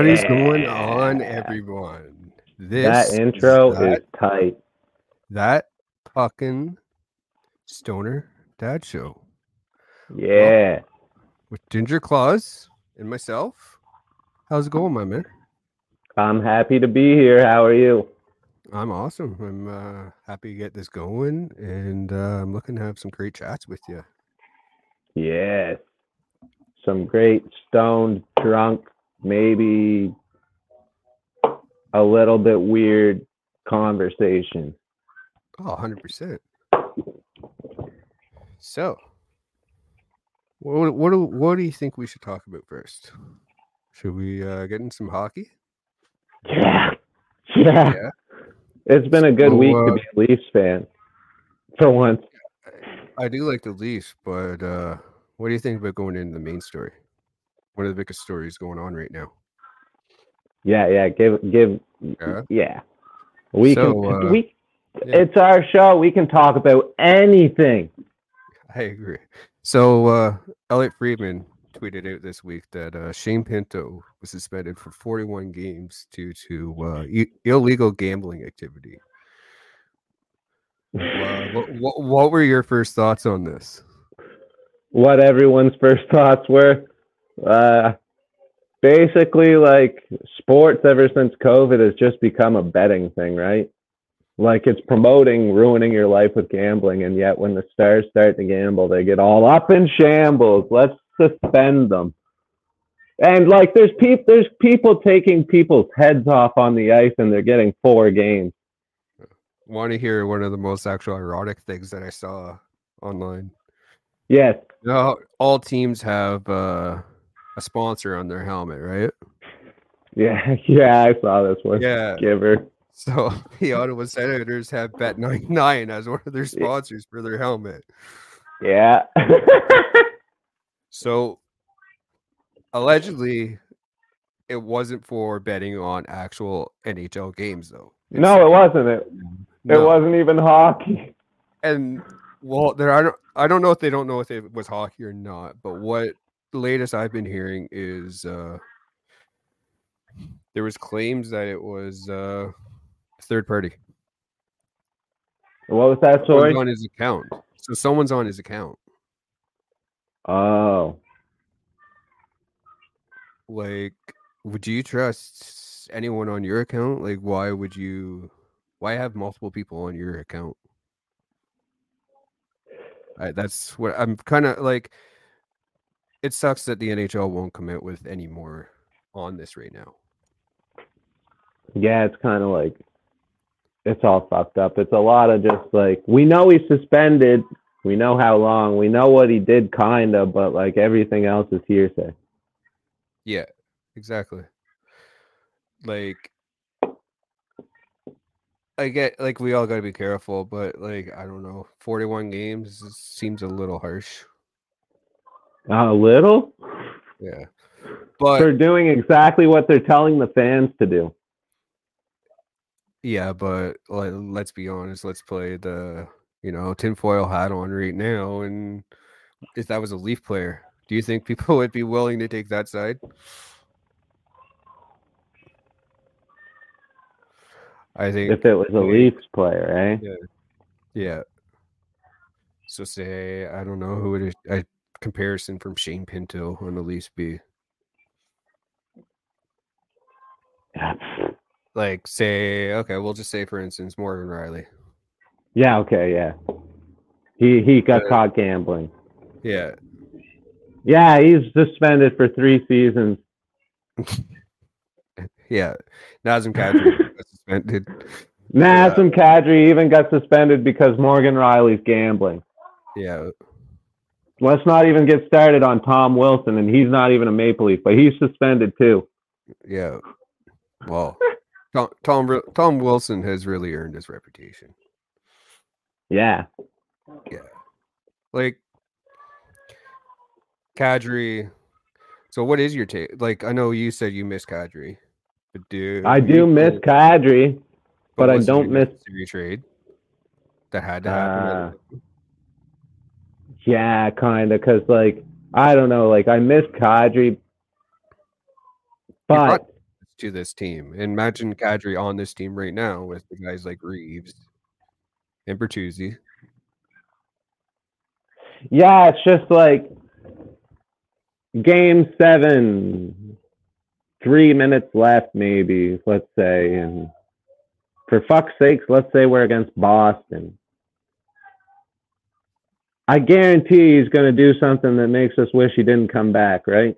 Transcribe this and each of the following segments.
What is going on, everyone? This That intro is that, is tight. that fucking stoner dad show Yeah. with Ginger Claus and myself. How's it going, my man? I'm happy to be here. How are you? I'm awesome. I'm uh, happy to get this going, and uh, I'm looking to have some great chats with you. Yes. Some great stoned, drunk, maybe a little bit weird conversation. Oh, 100%. So, what, what, do, what do you think we should talk about first? Should we uh, get in some hockey? Yeah. Yeah. Yeah. It's been a good So, week uh, to be a Leafs fan. For once. I do like the Leafs, but uh, what do you think about going into the main story? One of the biggest stories going on right now. Yeah, yeah. Give give Yeah. yeah. We So, can uh, we yeah. it's our show. We can talk about anything. I agree. So, uh, Elliotte Friedman tweeted out this week that uh, Shane Pinto was suspended for 41 games due to uh, I- illegal gambling activity. Uh, what, what, what were your first thoughts on this? what everyone's first thoughts were. Uh, basically, like sports ever since COVID has just become a betting thing, right? Like it's promoting ruining your life with gambling, and yet when the stars start to gamble, they get all up in shambles. Let's suspend them. And like there's people there's people taking people's heads off on the ice and they're getting four games. Want to hear one of the most actual erotic things that I saw online? Yes. You know, all teams have uh, a sponsor on their helmet, right? Yeah, yeah, I saw this one. Yeah. Giver. So the Ottawa Senators have Bet 99 as one of their sponsors for their helmet. Yeah. So allegedly, it wasn't for betting on actual NHL games, though. It's- no, it wasn't. It It wasn't even hockey. And well, there I don't I don't know if they don't know if it was hockey or not, but what the latest I've been hearing is uh there was claims that it was uh third party. What was that story? on his account. So someone's on his account. Oh, Like, would you trust anyone on your account? Like, why would you? Why have multiple people on your account? I, that's what I'm kind of like. It sucks that the NHL won't come out with any more on this right now. yeah. It's kind of like it's all fucked up. It's a lot of just like we know he's suspended. We know how long. We know what he did, kind of, but like everything else is hearsay. Yeah, exactly. Like, I get like we all got to be careful, but like I don't know, forty-one games seems a little harsh. A little Yeah, but they're doing exactly what they're telling the fans to do. Yeah, but let's be honest. Let's play the you know tinfoil hat on right now. And if that was a Leaf player, do you think people would be willing to take that side? I think, If it was a Leafs player, eh? yeah. So say I don't know who a, a comparison from Shane Pinto on the Leafs be like? Say okay, we'll just say for instance Morgan Rielly. Yeah. Okay. Yeah. He he got Uh, caught gambling. Yeah, Yeah, he's suspended for three seasons. yeah. Nazem Kadri got suspended. Nazem Kadri even got suspended because Morgan Rielly's gambling. Yeah, Let's not even get started on Tom Wilson, and he's not even a Maple Leaf, but he's suspended too. yeah. Well, Tom Tom, Tom Wilson has really earned his reputation. Yeah. Yeah. Like Kadri. So, what is your take? Like, I know you said you miss Kadri, but do I do miss Kadri, but I don't miss- trade that had to happen. Uh, yeah, kind of, because, like, I don't know, like, I miss Kadri, but to this team. Imagine Kadri on this team right now with the guys like Reeves and Bertuzzi. Yeah, it's just like game seven, three minutes left, maybe, let's say. And for fuck's sakes, let's say we're against Boston. I guarantee he's going to do something that makes us wish he didn't come back, right?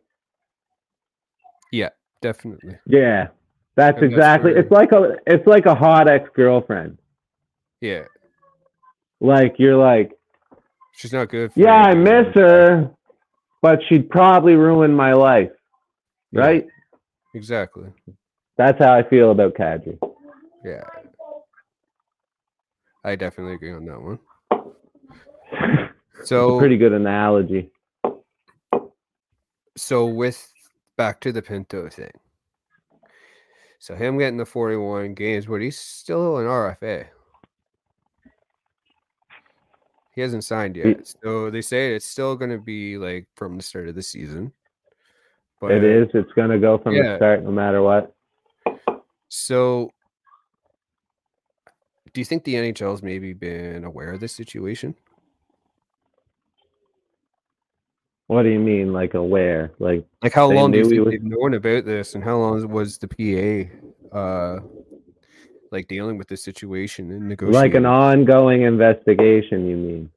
Yeah, definitely. Yeah. That's And that's exactly where- it's like a it's like a hot ex-girlfriend. Yeah. Like you're like, She's not good. For yeah, I miss her, but she'd probably ruin my life. Yeah, Right? Exactly. That's how I feel about Kadri. Yeah. I definitely agree on that one. So pretty good analogy. so with back to the Pinto thing. So him getting the 41 games, but he's still an RFA. He hasn't signed yet. So they say it's still going to be like from the start of the season. But it is. It's gonna go from Yeah. the start, no matter what. So do you think the NHL's maybe been aware of this situation? What do you mean, like aware? Like Like how long do you knew was- known about this and how long was the PA uh like dealing with the situation and negotiating? like an ongoing investigation? You mean?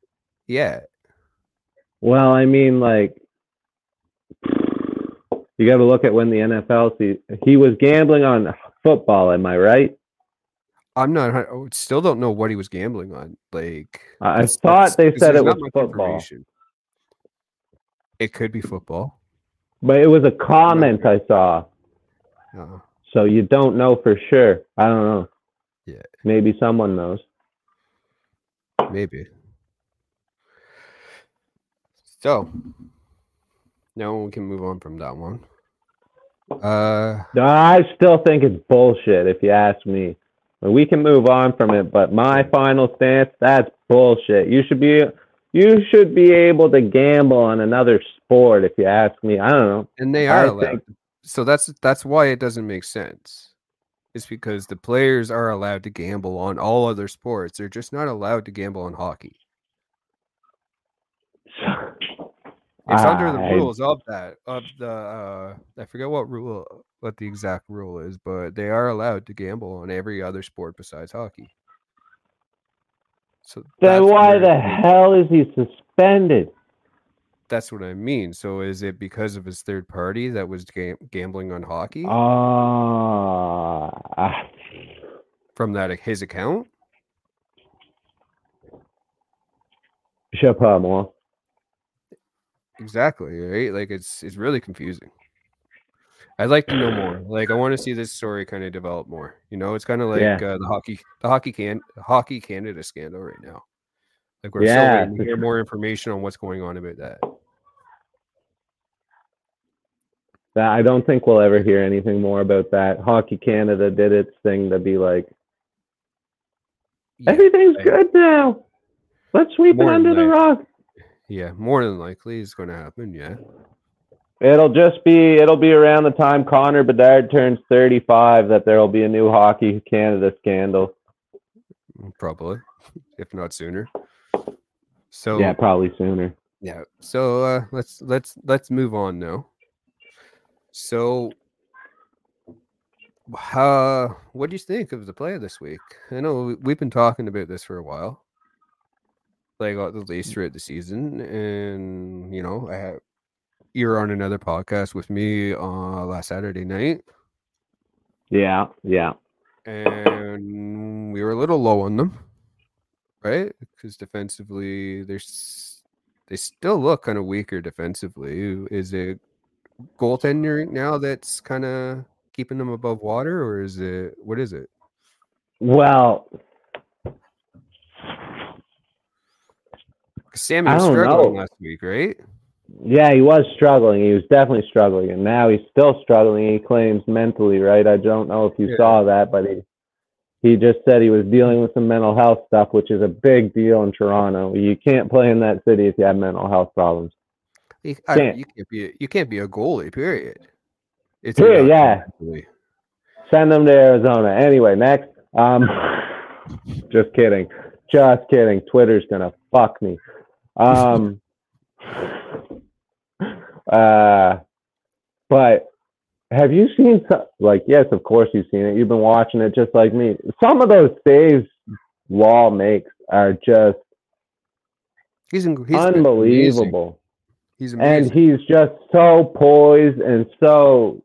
Yeah. Well, I mean, like you got to look at when the NFL see he was gambling on football. Am I right? I'm not I still don't know what he was gambling on. Like I thought they said it was football. It could be football. but it was a comment I saw. Uh, So you don't know for sure. I don't know. Yeah. Maybe someone knows. maybe. So now we can move on from that one. Uh I still think it's bullshit if you ask me. We can move on from it, but my final stance, that's bullshit. You should be you should be able to gamble on another sport if you ask me. I don't know. and they I are allowed. think- So that's that's why it doesn't make sense. It's because the players are allowed to gamble on all other sports. They're just not allowed to gamble on hockey. It's under the rules of that of the uh I forget what rule what the exact rule is, but they are allowed to gamble on every other sport besides hockey. So Then why the hell is he suspended? That's what I mean. So is it because of his third party that was gam- gambling on hockey Ah, ah, from that his account? je sais pas moi. Exactly, right? Like it's it's really confusing. I'd like to know more. Like I want to see this story kind of develop more. You know, it's kind of like Yeah. uh, the hockey the hockey can hockey Canada scandal right now. Like we're Yeah, still waiting to hear more information on what's going on about that. That I don't think we'll ever hear anything more about that. Hockey Canada did its thing to be like Yeah, everything's I- good now. Let's sweep it under the rug. yeah, more than likely it's going to happen. Yeah, It'll just be it'll be around the time Connor Bedard turns 35 that there'll be a new Hockey Canada scandal. probably, if not sooner. So Yeah, probably sooner. Yeah. So uh, let's let's let's move on now. So, uh, what do you think of the play this week? I know we- we've been talking about this for a while, like at the least throughout the season, and you know, I have you're on another podcast with me uh last Saturday night, Yeah, yeah. and we were a little low on them, right? Because defensively, there's they still look kind of weaker defensively. Is it goaltender now that's kind of keeping them above water, or is it what is it? Well, Sam was struggling know. last week, right? Yeah, he was struggling. He was definitely struggling, and now he's still struggling. He claims mentally, right? I don't know if you Yeah. saw that, but he he just said he was dealing with some mental health stuff, which is a big deal in Toronto. You can't play in that city if you have mental health problems. You, Can't. you can't be a, you can't be a goalie. Period. It's Period, yeah. mentally. Send them to Arizona. Anyway, next. Um, just kidding. Just kidding. Twitter's gonna fuck me. Um, uh, but have you seen some, like yes, of course you've seen it. You've been watching it just like me. Some of those saves Woll makes are just He's, in, he's unbelievable. He's and he's just so poised and so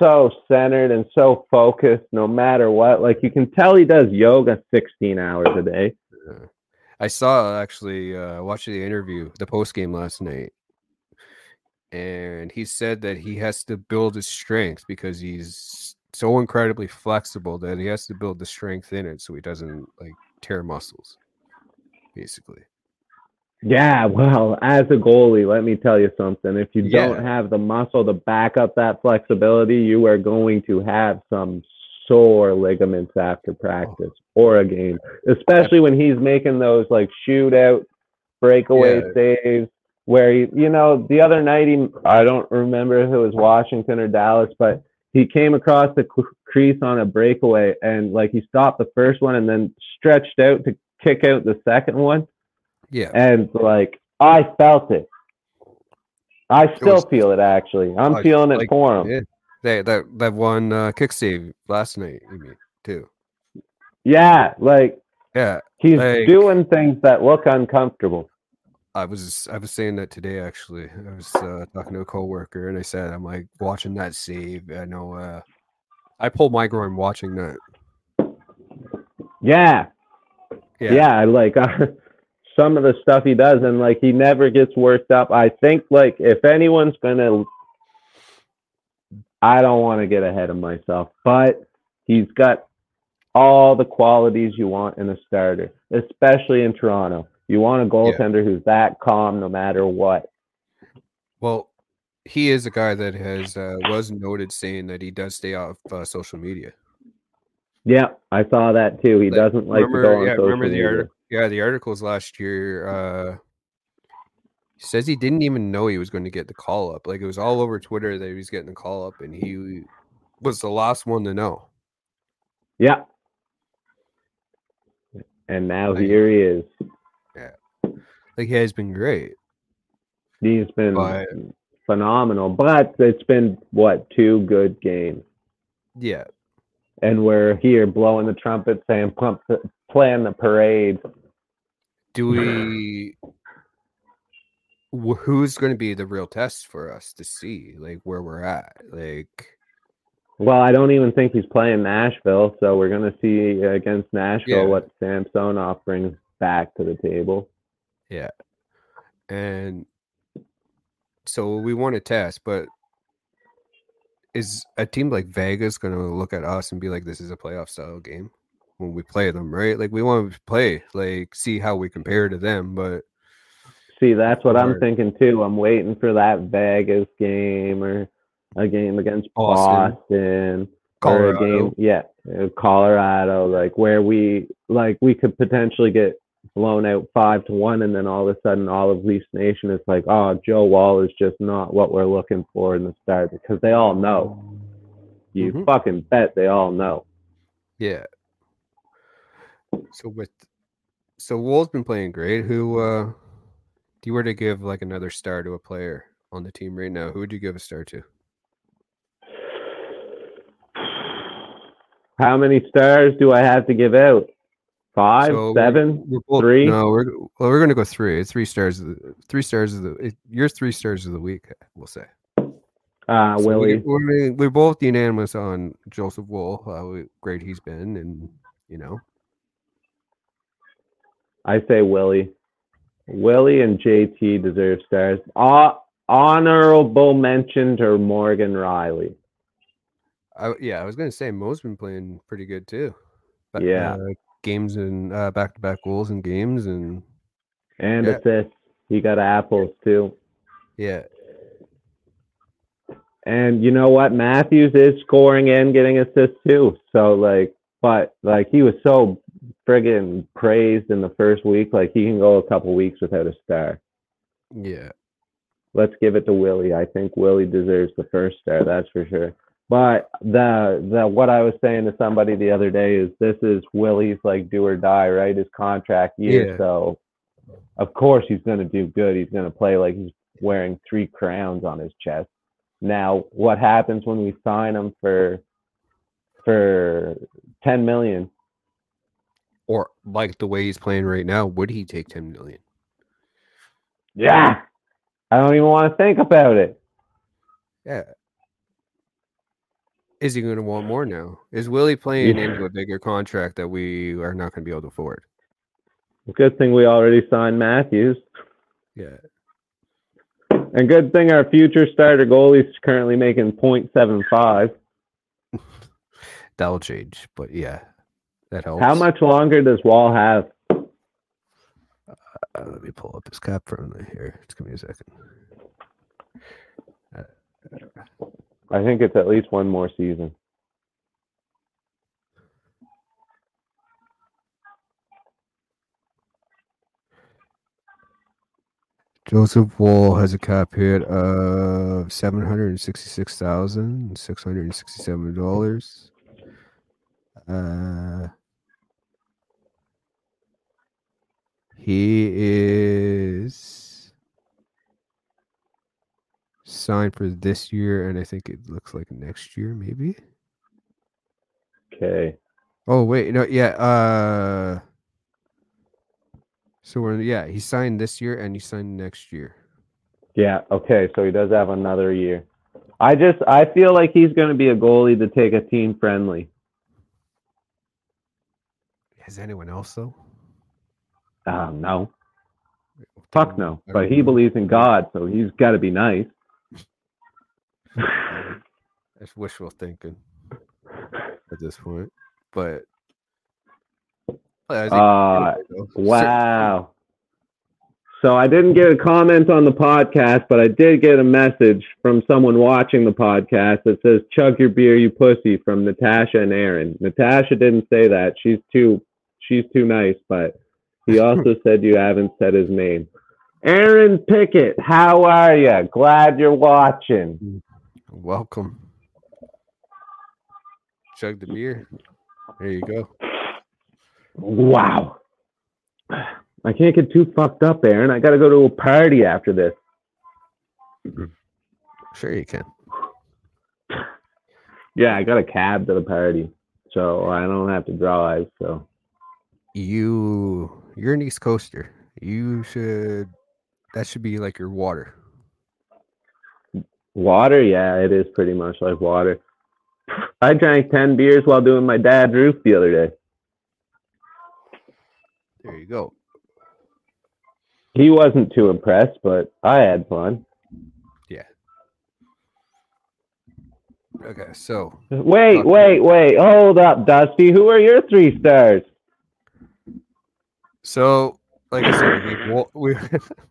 so centered and so focused no matter what like you can tell he does yoga 16 hours a day I saw actually uh watching the interview, the post game last night, and he said that he has to build his strength because he's so incredibly flexible that he has to build the strength in it so he doesn't like tear muscles, basically. yeah well as a goalie let me tell you something if you Yeah. don't have the muscle to back up that flexibility you are going to have some sore ligaments after oh. practice or a game especially when he's making those like shootout breakaway Yeah. saves where he, you know, the other night he, I don't remember if it was Washington or Dallas, but he came across the crease on a breakaway and like he stopped the first one and then stretched out to kick out the second one. Yeah. And like, I felt it. I still was- feel it actually. I'm feeling it like- for him. yeah. That that that one uh, kick save last night, you mean too. Yeah, like Yeah. he's Like- doing things that look uncomfortable. I was I was saying that today actually. I was uh, talking to a coworker and I said I'm like watching that save. I know uh I pulled my groin watching that. Yeah, Yeah. yeah, I like uh, some of the stuff he does and like he never gets worked up i think like if anyone's gonna i don't want to get ahead of myself but he's got all the qualities you want in a starter especially in toronto you want a goaltender who's that calm no matter what Well, he is a guy that has uh, was noted saying that he does stay off uh, social media. yeah i saw that too he Like, doesn't like to go on yeah, social remember the article? Yeah, the articles last year. Uh, says he didn't even know he was going to get the call up. Like it was all over Twitter that he was getting the call up, and he was the last one to know. yeah and now Like- here he is Like he has been great. He's been But- phenomenal, but it's been what two good games, Yeah, and we're here blowing the trumpet, saying pump, playing the parade. do we? Who's going to be the real test for us to see like where we're at? Like, Well, I don't even think he's playing Nashville, so we're gonna see against Nashville Yeah. what Samsonov brings back to the table. Yeah. And so we want to test, but is a team like Vegas going to look at us and be like, this is a playoff style game when we play them, right? Like, we want to play, like, see how we compare to them. But See, that's what I'm thinking too. I'm waiting for that Vegas game or a game against Boston. Boston. or a game, yeah, uh, Colorado, like where we like we could potentially get blown out five to one, and then all of a sudden, all of Leafs Nation is like, oh, Joe Woll is just not what we're looking for in the start because they all know. You Mhm. fucking bet they all know. yeah. So with, so Woll's been playing great. Who, uh, if you were to give like another star to a player on the team right now, who would you give a star to? How many stars do I have to give out? Five, So we're- we're both- three? No, we're well, we're gonna go three. It's three stars. Of the, three stars of the. It, your three stars of the week. We'll say. Uh, So Willie. We, we're, we're both unanimous on Joseph Woll. How great he's been, and you know, I say Willie. Willie and JT deserve stars. Uh, honorable mention to Morgan Rielly. I, yeah, I was gonna say Mo's been playing pretty good too. Ba- Yeah. uh, games and uh, back-to-back goals and games, and And Yeah. assists. He got apples too. yeah, And you know what? Matthews is scoring and getting assists too. So like, but like he was so friggin' praised in the first week. Like he can go a couple weeks without a star. yeah. Let's give it to Willie. I think Willie deserves the first star. That's for sure. But the the what I was saying to somebody the other day is this is Willie's like do or die, right? His contract year. Yeah. So of course he's gonna do good. He's gonna play like he's wearing three crowns on his chest. Now, what happens when we sign him for for ten million? Or like the way he's playing right now, would he take 10 million? Yeah. I don't even want to think about it. Yeah. Is he going to want more now? Is Willie playing Yeah. into a bigger contract that we are not going to be able to afford? Good thing we already signed Matthews. Yeah. And good thing our future starter goalie is currently making 0.75. That'll change. But yeah, that helps. How much longer does Woll have? Uh, let me pull up his CapFriendly here. Just give me a second. I think it's at least one more season. Joseph Woll has a cap hit of seven hundred and sixty-six thousand six hundred and sixty-seven dollars. Uh, he is signed for this year, and I think it looks like next year, maybe. Okay. Oh wait, no, yeah. Uh, so we're yeah, he signed this year and he signed next year. Yeah, okay, so he does have another year. I just I feel like he's going to be a goalie to take a team friendly. Has anyone else though? Um, no, fuck no. But he believes in God, so he's got to be nice. That's wishful thinking at this point, but Uh. Wow. So I didn't get a comment on the podcast, but I did get a message from someone watching the podcast that says "Chug your beer, you pussy" from Natasha and Aaron. Natasha didn't say that; she's too she's too nice. But he also said you haven't said his name. Aaron Pickett, how are you? Glad you're watching. Welcome. Chug the beer. There you go. Wow. I can't get too fucked up, Aaron. I got to go to a party after this. Sure you can. Yeah, I got a cab to the party, so I don't have to drive. So You you're an East Coaster. You should that should be like your water. Water, yeah, it is pretty much like water. I drank ten beers while doing my dad's roof the other day. There you go. He wasn't too impressed, but I had fun. Yeah. Okay, so Wait, wait, wait! Hold up, Dusty. Who are your three stars? so like I said, we, gave Woll- we,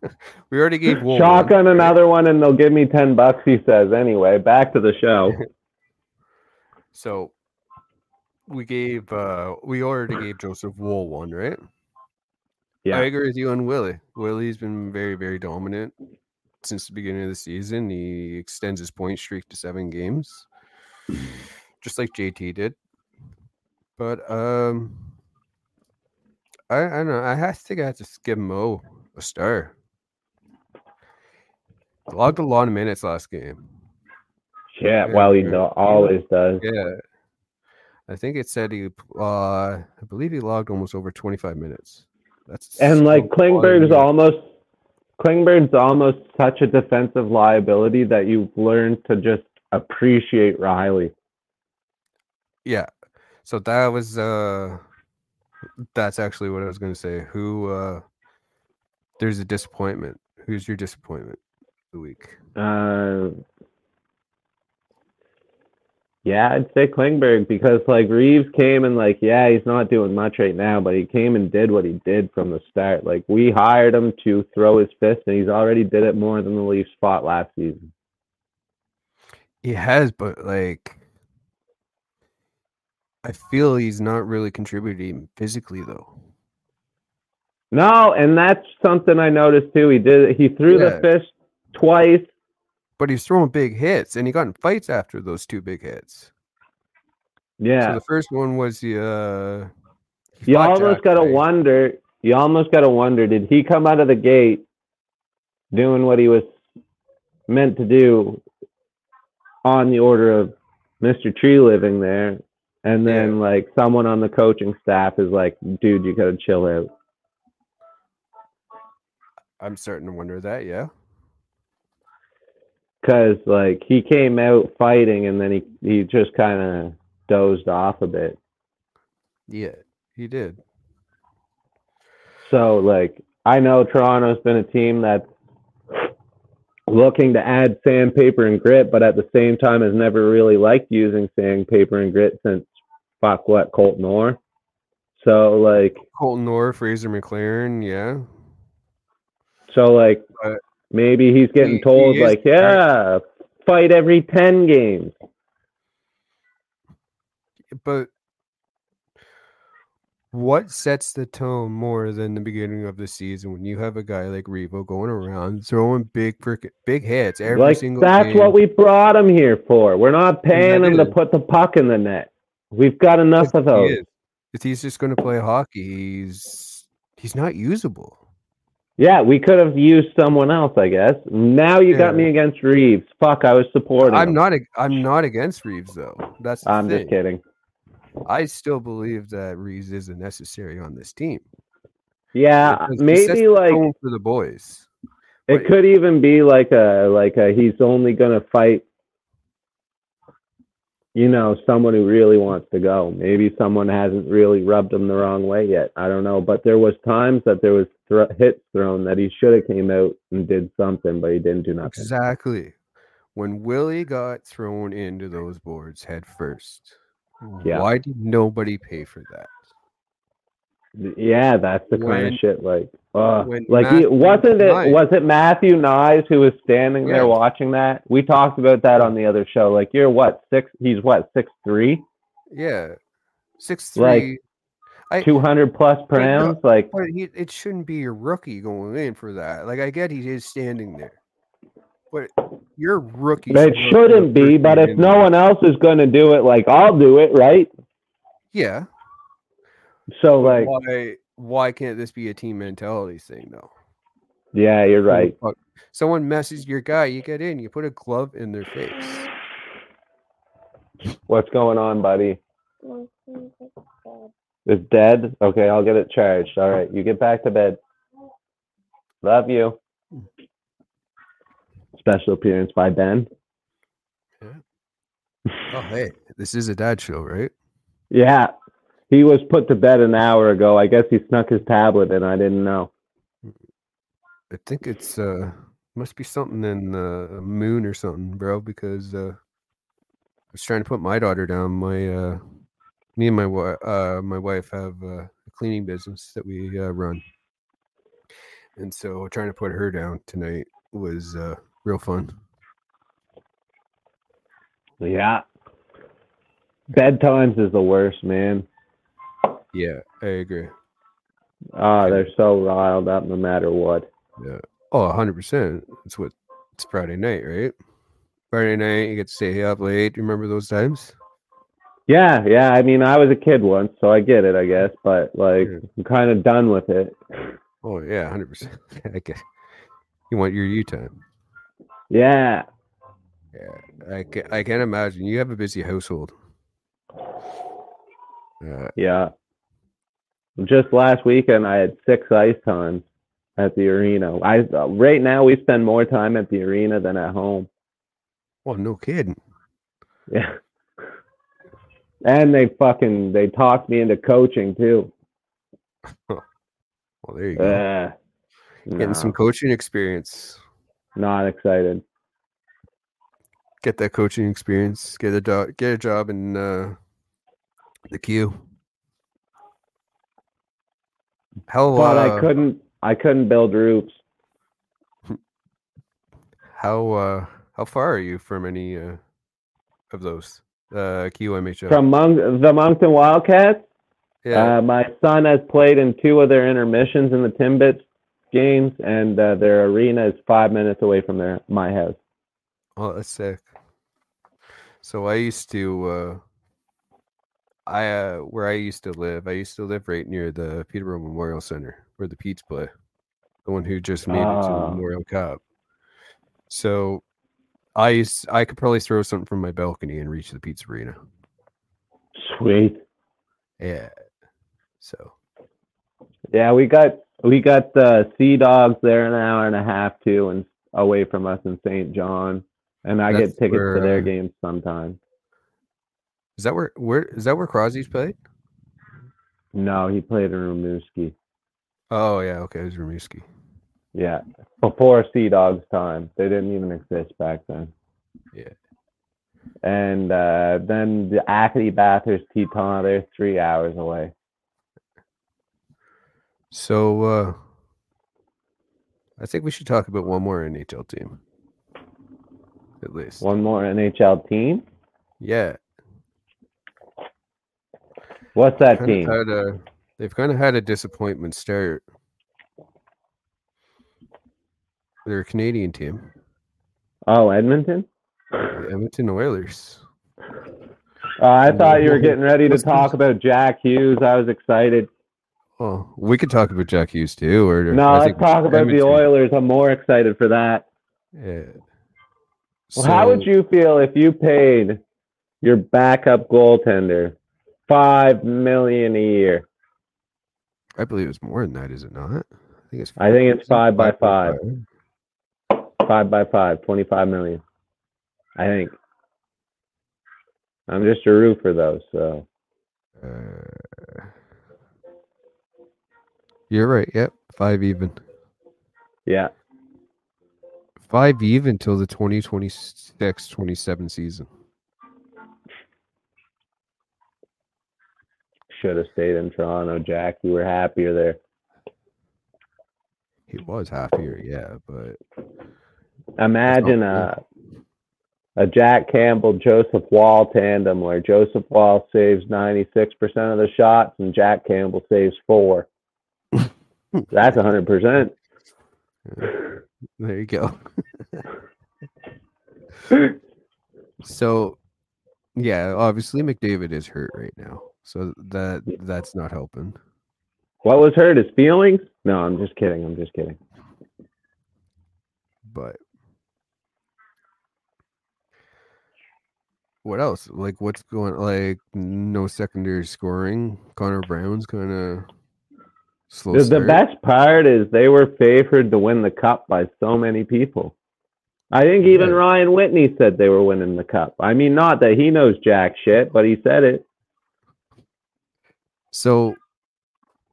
we already gave one, Shotgun another one, and they'll give me ten bucks. He says. Anyway, back to the show. So we gave uh we already gave Joseph Woll one, right? Yeah, I agree with you on Willie. Willie's been very, very dominant since the beginning of the season. He extends his point streak to seven games, just like JT did. But um, I, I don't know. I have, think I have to give Mo a star. Logged a lot of minutes last game. yeah. Yeah, Well, he do- always does. Yeah, I think it said he. Uh, I believe he logged almost over twenty five minutes. That's And like lot of Klingberg's almost Klingberg's almost such a defensive liability that you've learned to just appreciate Rielly. Yeah. So that was uh that's actually what I was gonna say. Who uh there's a disappointment. Who's your disappointment of the week? Uh, yeah, I'd say Klingberg because like Reeves came and like yeah, he's not doing much right now, but he came and did what he did from the start. Like we hired him to throw his fist, and he's already did it more than the Leafs fought last season. He has, but like I feel he's not really contributing physically though. No, and that's something I noticed too. He did he threw the fish twice, But he's throwing big hits, and he got in fights after those two big hits. Yeah. So the first one was the. Uh, you almost Jack got to White. wonder. You almost got to wonder: Did he come out of the gate doing what he was meant to do on the order of Mr. Treliving there, and then like someone on the coaching staff is like, "Dude, you got to chill out." I'm starting to wonder that. Yeah. Because like he came out fighting, and then he he just kind of dozed off a bit. Yeah, he did. So like I know Toronto's been a team that's looking to add sandpaper and grit, but at the same time has never really liked using sandpaper and grit since fuck what Colton Orr. So like Colton Orr, Fraser McLaren. Yeah. so like But maybe he's getting he- told he like yeah fight every ten games. But what sets the tone more than the beginning of the season when you have a guy like Revo going around throwing big frickin' big hits every like single that's game? what we brought him here for. We're not paying him to put the puck in the net. We've got enough of those. is. If he's just going to play hockey, he's he's not usable. Yeah, we could have used someone else, I guess. Now you got me against Reeves. Fuck, I was supporting. I'm him. not. I'm not against Reeves though. That's I'm thing. just kidding. I still believe that Reeves isn't necessary on this team. Yeah, maybe like for the boys. it Right. could even be like a like a he's only gonna fight. You know, someone who really wants to go. Maybe someone hasn't really rubbed him the wrong way yet. I don't know, but there was times that there was hits thrown that he should have came out and did something, but he didn't do nothing. Exactly. When Willie got thrown into those boards head first, Yeah. why did nobody pay for that? Yeah, that's the kind of shit. Like, uh, when like he, wasn't it? Was it Matthew Knies who was standing Yeah. there watching that? We talked about that on the other show. Like, you're what six? He's what six three, Yeah, six three. I two hundred plus But no- pounds. Like, but he, it shouldn't be a rookie going in for that. Like I get he is standing there, but your rookie. it shouldn't be. But if no there. one else is going to do it, like I'll do it, right? yeah. So, but like, why why can't this be a team mentality thing though? yeah, you're right. Someone messes your guy, you get in, you put a glove in their face. What's going on, buddy? It's dead. Okay, I'll get it charged. All right, you get back to bed. Love you. Special appearance by Ben. Oh hey, this is a dad show, right? Yeah, he was put to bed an hour ago. I guess he snuck his tablet and I didn't know. I think it's uh must be something in the moon or something, bro. Because uh, I was trying to put my daughter down. My uh, me and my wi- uh my wife have uh, a cleaning business that we uh, run, and so trying to put her down tonight was uh, real fun. Yeah. Bedtimes is the worst, man. Yeah, I agree. Ah, they're so riled up no matter what. Yeah. Oh, 100%. It's what it's Friday night, right? Friday night, you get to stay up late. Do you remember those times? Yeah, yeah. I mean, I was a kid once, so I get it, I guess. But like, Yeah. I'm kind of done with it. Oh yeah, hundred percent. I guess you want your U time. Yeah. Yeah, I can I can't imagine. You have a busy household. Uh, Yeah. Just last weekend, I had six ice times at the arena. I uh, right now we spend more time at the arena than at home. well, no kidding. Yeah. And they fucking they talked me into coaching too. Well, there you go. Uh, Getting no, some coaching experience. not excited. Get that coaching experience. Get a job. Get a job in uh, the queue. How But uh, I couldn't I couldn't build roofs. how uh, how far are you from any uh, of those uh, QMHL? From Mon- the Moncton Wildcats, yeah. uh, my son has played in two of their intermissions in the Timbits games, and uh, their arena is five minutes away from their my house. Oh, that's sick. So I used to, uh, I uh, where I used to live, I used to live right near the Peterborough Memorial Center where the Pete's play, the one who just made it to the Ah. Memorial Cup. So I used, I could probably throw something from my balcony and reach the Pete's arena. Sweet. Yeah. So Yeah, we got we got the Sea Dogs there an hour and a half too, and away from us in St. John, and I That's get tickets where, to their uh, games sometimes. Is that where where is that where Crosby's played? No, he played in Rimouski. Oh yeah, okay, it was Rimouski. Yeah, before Sea Dogs time, they didn't even exist back then. Yeah. And uh, then the Acadie Bathurst Titan, they're three hours away. So uh I think we should talk about one more NHL team. At least. One more NHL team. Yeah. What's that of team? a, they've kind of had a disappointment start. They're a Canadian team, Oh, Edmonton. the Edmonton Oilers. Uh, I thought you were getting ready to talk about Jack Hughes. I was excited. Oh, we could talk about Jack Hughes too. Or No, I let's talk about the Oilers. I'm more excited for that. Yeah. Well, how would you feel if you paid your backup goaltender five million a year? I believe it's more than that, is it not? I think it's. I think it's five by five. Five by five, 25 million. I think. I'm just a roofer though, so Uh, you're right. Yep, five even. yeah. Five even till the 2026-27 season. Should have stayed in Toronto, Jack. You were happier there. He was happier, yeah, but Imagine a a Jack Campbell Joseph Woll tandem where Joseph Woll saves 96% of the shots and Jack Campbell saves 4. That's 100%. there you go. so, yeah, obviously McDavid is hurt right now, so that that's not helping. What was hurt? His feelings? No, I'm just kidding. I'm just kidding. But what else? Like, what's going? Like, no secondary scoring. Connor Brown's kind of slow. The, the best part is they were favored to win the cup by so many people. I think even Yeah. Ryan Whitney said they were winning the cup. I mean, not that he knows jack shit, but he said it. So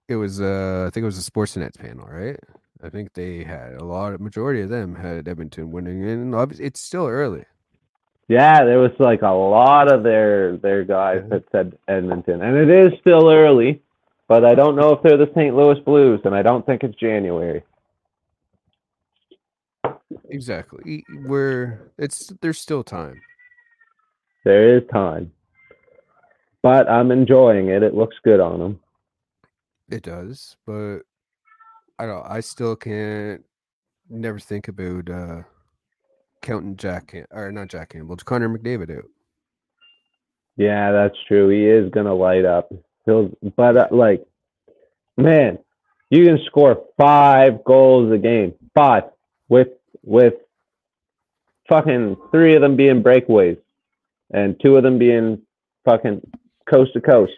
it was uh I think it was a Sportsnet panel, right? I think they had a lot of majority of them had Edmonton winning and obviously it's still early. Yeah, there was like a lot of their their guys that said Edmonton, and it is still early, but I don't know if they're the St. Louis Blues, and I don't think it's January. Exactly. We're it's there's still time. There is time, but I'm enjoying it. It looks good on them. It does, but I don't I still can't never think about uh counting Jack or not Jack Campbell, Connor McDavid out. Yeah, that's true. He is gonna light up. He'll, but uh, like, man, you can score five goals a game, five with with fucking three of them being breakaways, and two of them being fucking coast to coast.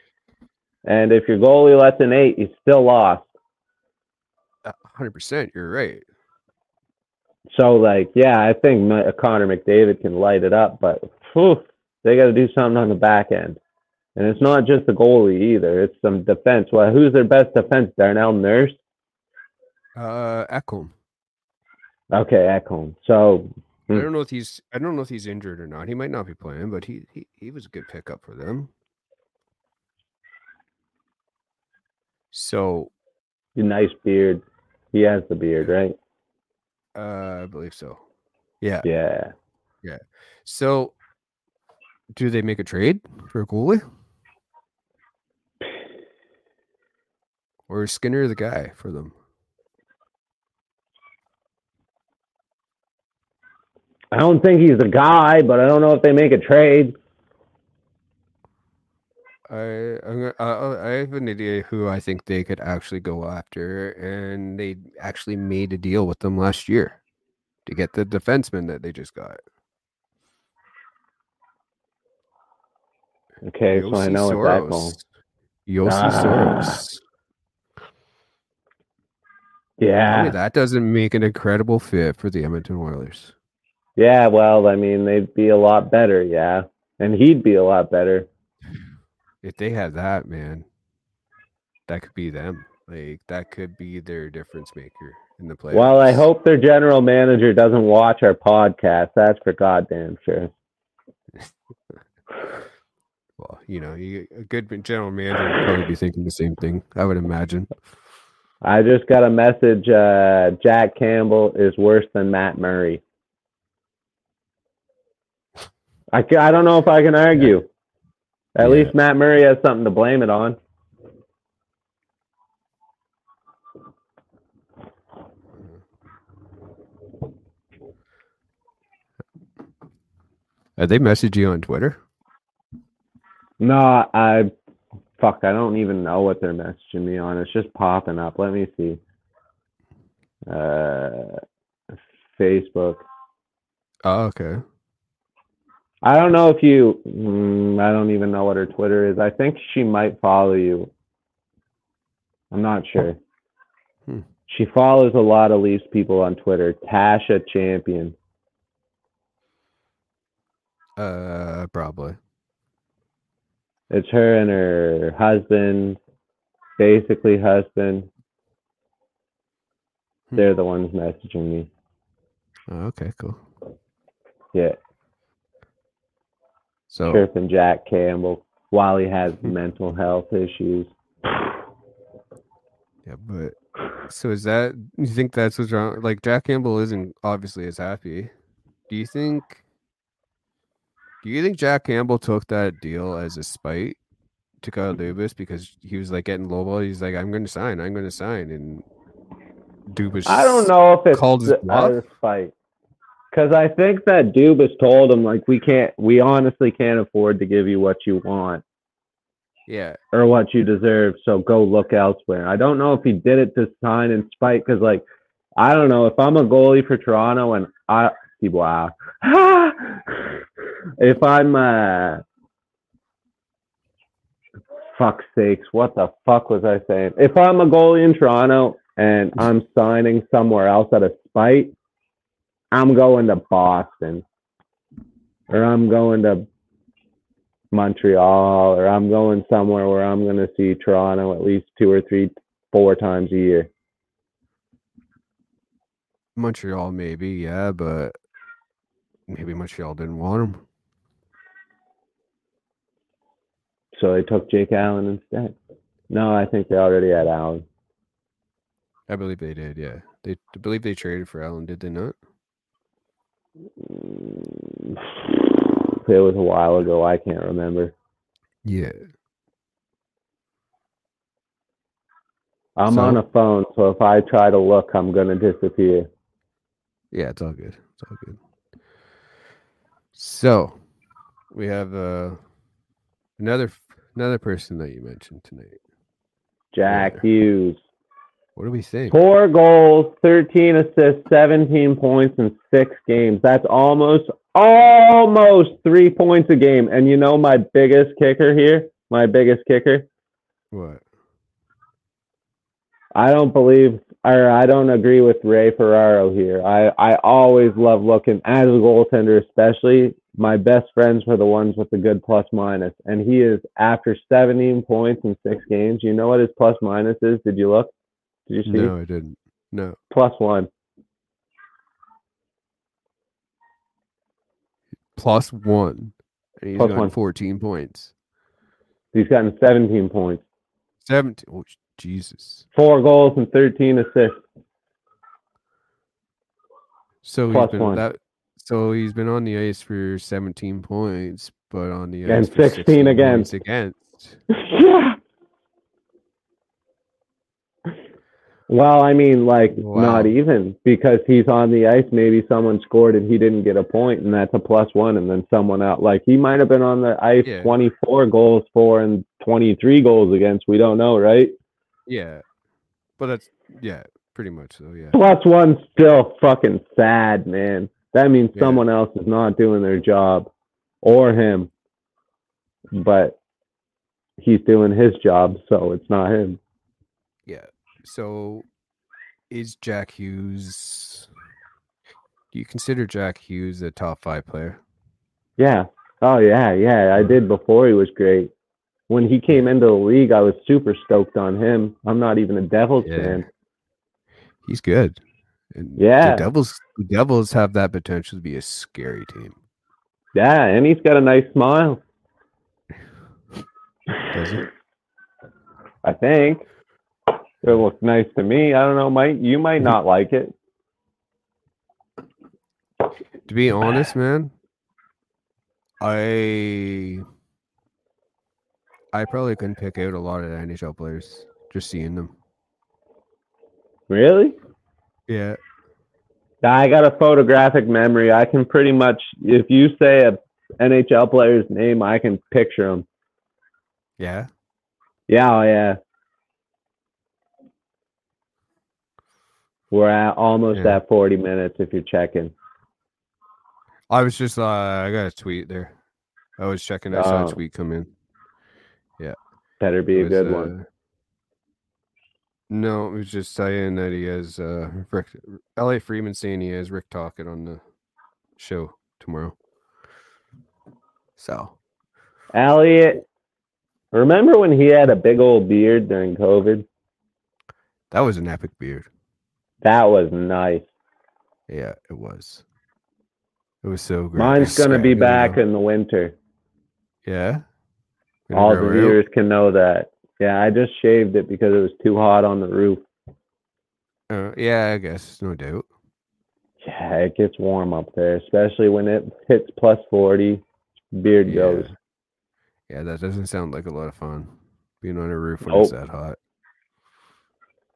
And if your goalie lets an eight, you still lost. hundred percent, you're right. So like, yeah, I think Connor McDavid can light it up, but whew, they got to do something on the back end. And it's not just the goalie either; it's some defense. Well, who's their best defense? Darnell Nurse. Uh Ekholm. Okay, Ekholm. So I Hmm. don't know if he's I don't know if he's injured or not. He might not be playing, but he he, he was a good pickup for them. So the nice beard. He has the beard, right? uh I believe so. Yeah. Yeah. Yeah. So do they make a trade for a goalie? Or is Skinner the guy for them? I don't think he's the guy, but I don't know if they make a trade. I I'm uh, I have an idea who I think they could actually go after, and they actually made a deal with them last year to get the defenseman that they just got. Okay, so I know what that called. Josi Ah. Saros. Yeah, that doesn't make an incredible fit for the Edmonton Oilers. yeah. Well, I mean, they'd be a lot better. Yeah, and he'd be a lot better. If they had that, man, that could be them. Like that could be their difference maker in the playoffs. Well, I hope their general manager doesn't watch our podcast. That's for goddamn sure. Well, you know, you, a good general manager would probably be thinking the same thing. I would imagine. I just got a message. Uh, Jack Campbell is worse than Matt Murray. I, I don't know if I can argue. At Yeah. least Matt Murray has something to blame it on. Uh, they message you on Twitter. No, I fuck. I don't even know what they're messaging me on. It's just popping up. Let me see. Uh, Facebook. Oh, okay. I don't know if you. Mm, I don't even know what her Twitter is. I think she might follow you. I'm not sure. Hmm. She follows a lot of Leafs people on Twitter. Tasha Champion. Uh, probably. It's her and her husband, basically husband. Hmm. They're the ones messaging me. Oh, okay, cool. Yeah, So, chirping Jack Campbell while he has mental health issues. yeah, but so is that you think that's what's wrong? Like Jack Campbell isn't obviously as happy. Do you think? Do you think Jack Campbell took that deal as a spite to Kyle Dubas because he was like getting lowball? He's like, I'm going to sign. I'm going to sign, and Dubas. I don't know if it's called his bluff? out of spite. Because I think that Dubas told him, like, we can't, we honestly can't afford to give you what you want Yeah, or what you deserve. So go look elsewhere. I don't know if he did it to sign in spite. Because, like, I don't know if I'm a goalie for Toronto and I, wow, if I'm, uh, fuck's sakes, what the fuck was I saying? If I'm a goalie in Toronto and I'm signing somewhere else out of spite, I'm going to Boston or I'm going to Montreal or I'm going somewhere where I'm going to see Toronto at least two or three, four times a year. Montreal maybe, yeah, but maybe Montreal didn't want him. So they took Jake Allen instead. No, I think they already had Allen. I believe they did. Yeah, they I believe they traded for Allen. Did they not? Mm, It was a while ago. I can't remember. Yeah. I'm So- on a phone, so if I try to look, I'm going to disappear. Yeah, it's all good. It's all good. So we have uh another another person that you mentioned tonight. Jack Yeah. Hughes. What do we see? Four goals, 13 assists, 17 points in six games. That's almost, almost three points a game. And you know my biggest kicker here? My biggest kicker? What? I don't believe, or I don't agree with Ray Ferraro here. I, I always love looking, as a goaltender especially, my best friends were the ones with the good plus minus. And he is, after 17 points in six games, you know what his plus minus is? Did you look? Did you see? No, I didn't. No. Plus one. Plus one. And he's Plus got one. 14 points. He's gotten 17 points. 17. Oh, Jesus. four goals and 13 assists. So he's been one. that so he's been on the ice for 17 points, but on the And ice for 16 against. against. yeah. Well, I mean, like Wow. not even because he's on the ice. Maybe someone scored and he didn't get a point, and that's a plus one. And then someone out, like he might have been on the ice Yeah. 24 goals for and 23 goals against. We don't know, right? Yeah, but that's yeah, pretty much so. Yeah, Plus one's still fucking sad, man. That means Yeah. someone else is not doing their job, or him. But he's doing his job, so it's not him. yeah. So, is Jack Hughes? Do you consider Jack Hughes a top five player? Yeah. Oh yeah, yeah. I did before he was great. When he came into the league, I was super stoked on him. I'm not even a Devils Yeah. fan. He's good. And Yeah. the Devils. The Devils have that potential to be a scary team. Yeah, and he's got a nice smile. Does he? I think. It looks nice to me. I don't know, Mike. You might not like it. To be honest, man, I I probably couldn't pick out a lot of the NHL players just seeing them. Really? Yeah, I got a photographic memory. I can pretty much, if you say a NHL player's name, I can picture him. yeah. Yeah, oh yeah. We're at almost Yeah. at 40 minutes if you're checking. I was just uh, I got a tweet there. I was checking. I saw Oh. a tweet come in. Yeah, better be a good one. uh, No, it was just saying that he has uh Rick L.A. Friedman saying he has Rick talking on the show tomorrow. So Elliotte, remember when he had a big old beard during COVID? that was an epic beard. That was nice. Yeah, it was. It was so great. Mine's I gonna be back in the winter. Yeah. Gonna All the viewers can know that. Yeah, I just shaved it because it was too hot on the roof. Uh, yeah, I guess no doubt. Yeah, it gets warm up there, especially when it hits plus 40. Beard Yeah. goes. Yeah, that doesn't sound like a lot of fun. Being on a roof when it's that hot.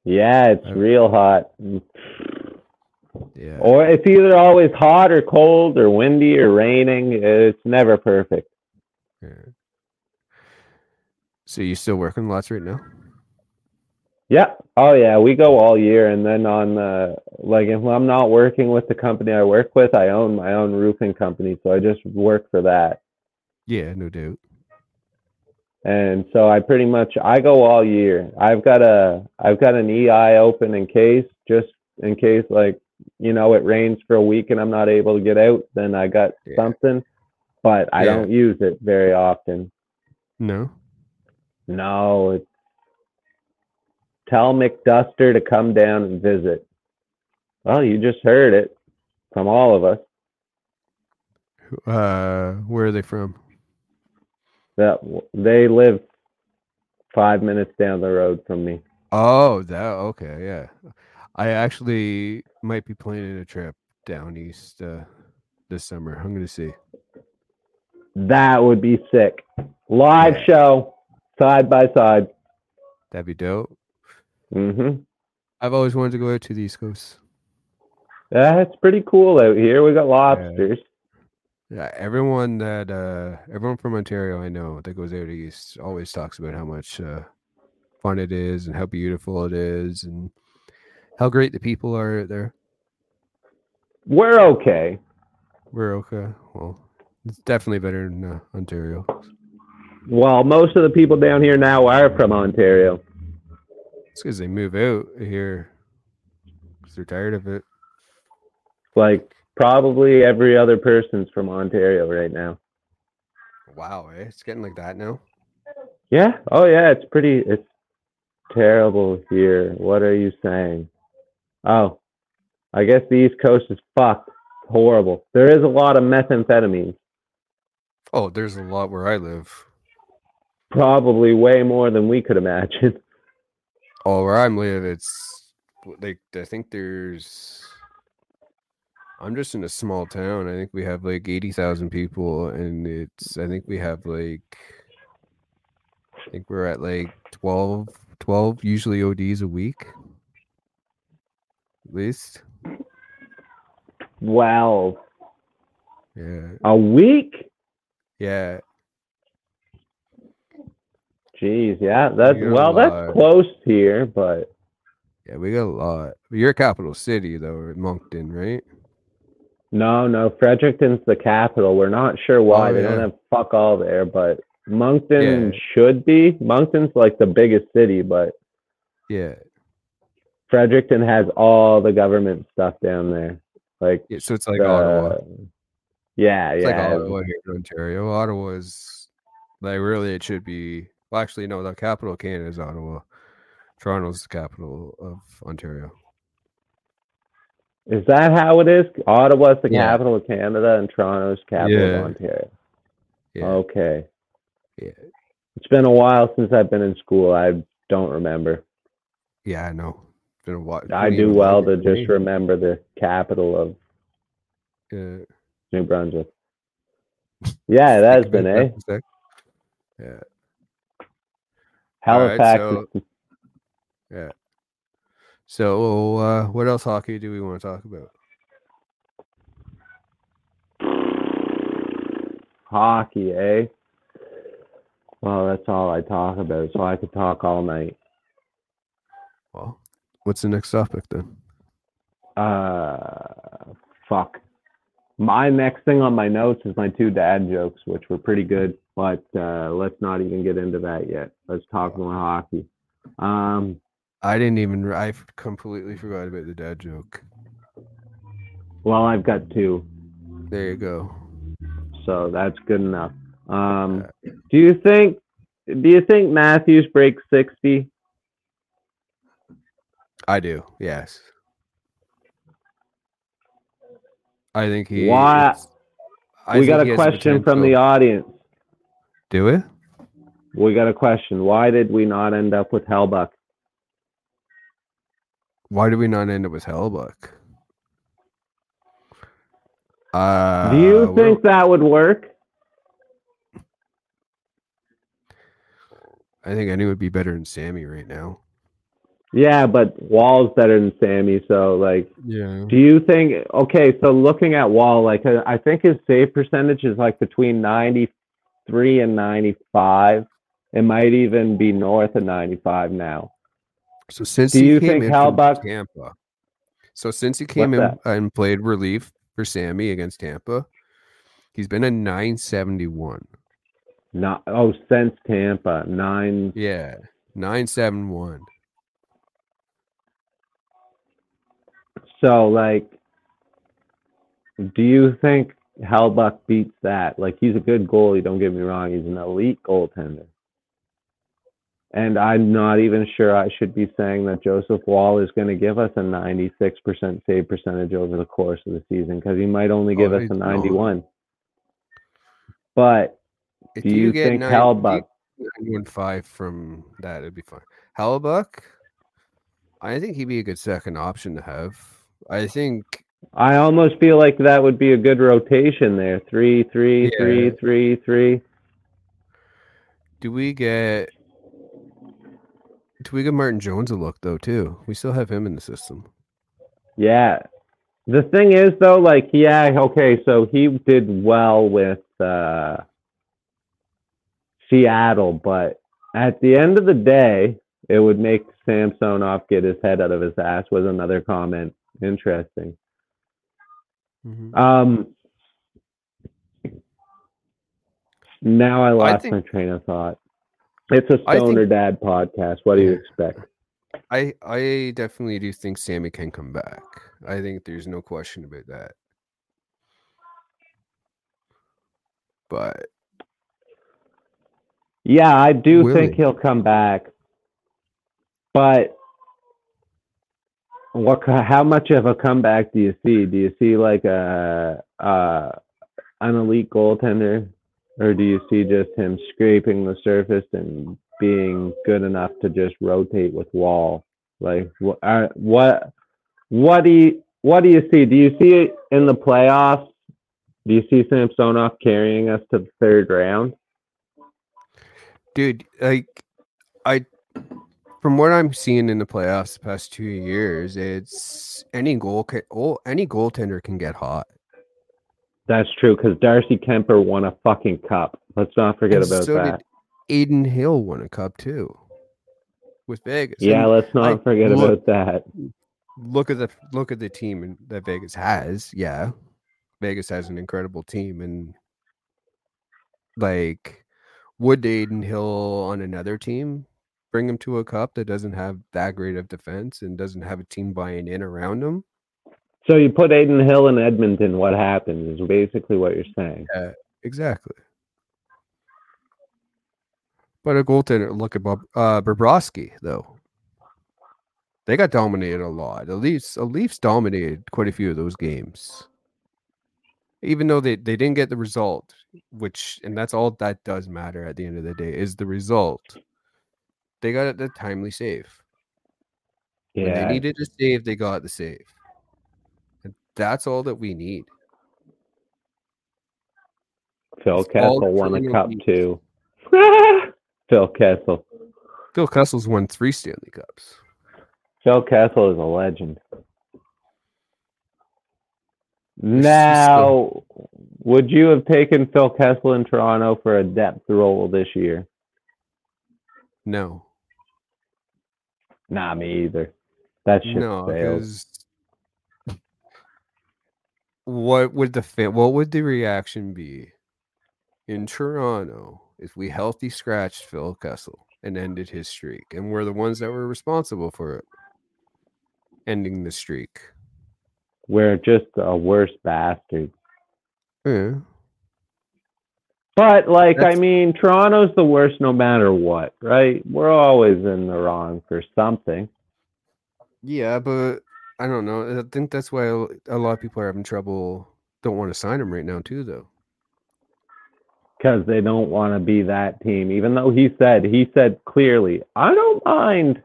Yeah, it's real hot. Yeah. Or it's either always hot or cold or windy or raining. It's never perfect. yeah. So you still working lots right now? Yeah. Oh yeah, we go all year and then on the like if I'm not working with the company I work with, I own my own roofing company, so I just work for that. Yeah, no doubt. And so I pretty much I go all year. I've got a I've got an EI open in case just in case like you know it rains for a week and I'm not able to get out, then I got Yeah. something. But I Yeah. don't use it very often. No. No, it's tell McDuster to come down and visit. Well, you just heard it from all of us. Uh, where are they from? That they live five minutes down the road from me. Oh, that okay, yeah. I actually might be planning a trip down east uh, this summer. I'm gonna see. That would be sick. Live Yeah. show, side by side. That'd be dope. Mm-hmm. I've always wanted to go out to the East Coast. That's pretty cool out here. We got lobsters. Yeah, everyone that uh everyone from Ontario I know that goes out east always talks about how much uh fun it is and how beautiful it is and how great the people are there. We're okay. We're okay. Well, it's definitely better than uh, Ontario. Well, most of the people down here now are from Ontario. It's because they move out here because they're tired of it. Like probably every other person's from Ontario right now. Wow, eh? It's getting like that now. Yeah. Oh yeah, it's pretty it's terrible here. What are you saying? Oh. I guess the East Coast is fucked. Horrible. There is a lot of methamphetamine. Oh, there's a lot where I live. Probably way more than we could imagine. Oh, where I'm live, it's like I think there's. I'm just in a small town. I think we have like eighty thousand people, and it's. I think we have like. I think we're at like 12, 12 usually ODs a week. at least. Wow. Yeah. A week? Yeah. Jeez, yeah. That's You're well, that's close here, but Yeah, we got a lot. You're a capital city though, Moncton, right? No, no. Fredericton's the capital. We're not sure why Oh, they yeah. don't have fuck all there, but Moncton Yeah. should be. Moncton's like the biggest city, but Yeah. Fredericton has all the government stuff down there. Like Yeah. So it's like the- Ottawa. Yeah, It's yeah. like Ottawa here in Ontario. Ottawa is like really it should be well actually no, the capital of Canada is Ottawa. Toronto's the capital of Ontario. Is that how it is? Ottawa's the Yeah. capital of Canada and Toronto's capital Yeah. of Ontario. Yeah. Okay. Yeah. It's been a while since I've been in school. I don't remember. Yeah, I know. It's been a while. I do well to just me. remember the capital of. New Brunswick. Yeah, that has been about eh. Yeah. Halifax. so- Yeah. So, uh, what else hockey do we want to talk about? hockey, eh? Well, that's all I talk about, so I could talk all night. Well, what's the next topic then? Uh, fuck. My next thing on my notes is my two dad jokes, which were pretty good, but uh, let's not even get into that yet. Let's talk more hockey. Um, I didn't even. I completely forgot about the dad joke. well, I've got two, There you go. so that's good enough. Um, do you think? Do you think Matthews breaks sixty? I do. Yes. I think he. Why- we got a question from the audience. Do it. We got a question. Why did we not end up with Hellebuyck? Why did we not end up with Hellebuyck? Uh, Do you think that would work? I think any would be better than Sammy right now. Yeah, but Woll's better than Sammy. So, like, Yeah. do you think? Okay, so looking at Woll, like, uh, I think his save percentage is like between ninety-three and ninety-five. It might even be north of ninety-five now. So since Do he you came think in from Tampa, so since he came in and played relief for Sammy against Tampa, he's been a 971. Not oh, since Tampa nine. Yeah, 971. So, like, do you think Hellebuyck beats that? Like, he's a good goalie. Don't get me wrong. He's an elite goaltender. And I'm not even sure I should be saying that Joseph Woll is going to give us a 96% save percentage over the course of the season because he might only give Oh, us a not. 91. But If do you, think nine- Hellebuyck? nine five from that, it'd be fine. Hellebuyck, I think he'd be a good second option to have. I think I almost feel like that would be a good rotation there. Three, three, three, Yeah. three, three. do we get do we get Martin Jones a look though too? We still have him in the system. Yeah. The thing is though, like, yeah, okay, so he did well with uh Seattle, but at the end of the day, it would make Samsonov get his head out of his ass was another comment. Interesting. Um now I lost think- my train of thought. It's a I think- stoner dad podcast. What do you expect? I I definitely do think Sammy can come back. I think there's no question about that. But Yeah, I do think he? he'll come back. But what? How much of a comeback do you see? Do you see like a uh, an elite goaltender, or do you see just him scraping the surface and being good enough to just rotate with Woll? Like what? Uh, what? What do you? What do you see? Do you see it in the playoffs? Do you see Samsonov carrying us to the third round? dude, like I from what I'm seeing in the playoffs the past two years, it's any goal can, oh, any goaltender can get hot. That's true because Darcy Kuemper won a fucking cup. Let's not forget And about so that. did Adin Hill won a cup too with Vegas. Yeah, And let's not I- forget look- about that. look at the look at the team that Vegas has. Yeah, Vegas has an incredible team, and like, would Adin Hill on another team bring him to a cup that doesn't have that great of defense and doesn't have a team buying in around him? So you put Adin Hill in Edmonton, what happens is basically what you're saying. Exactly. But a goaltender, look at Bob uh, Bobrovsky, though. They got dominated a lot. The Leafs, the Leafs dominated quite a few of those games. Even though they, they didn't get the result, which and that's all that does matter at the end of the day is the result. They got the timely save. When Yeah. they needed a save, they got the save. That's all that we need. Phil It's Kessel won a cup Leafs. too. Phil Kessel. Phil Kessel's won three Stanley Cups. Phil Kessel is a legend. Now, would you have taken Phil Kessel in Toronto for a depth role this year? No. Nah, me either. That shit No, failed. What would the fa- what would the reaction be in Toronto if we healthy scratched Phil Kessel and ended his streak, and we're the ones that were responsible for it, ending the streak? We're just a worse bastard. Yeah, But like, I mean, Toronto's the worst no matter what, right? We're always in the wrong for something. yeah, but I don't know. I think that's why a lot of people are having trouble. Don't want to sign him right now, too, though. because they don't want to be that team. Even though he said he said clearly, I don't mind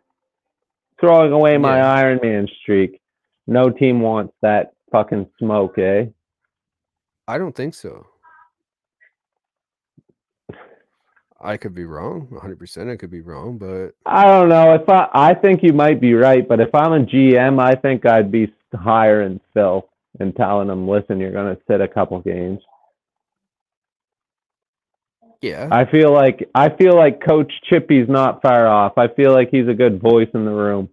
throwing away my Yeah. Iron Man streak. No team wants that fucking smoke, eh? I don't think so. I could be wrong, 100%. I could be wrong, but I don't know. If I I think you might be right, but if I'm a GM, I think I'd be hiring Phil and telling him, listen, you're gonna sit a couple games. yeah, I feel like I feel like Coach Chippy's not far off. I feel like he's a good voice in the room.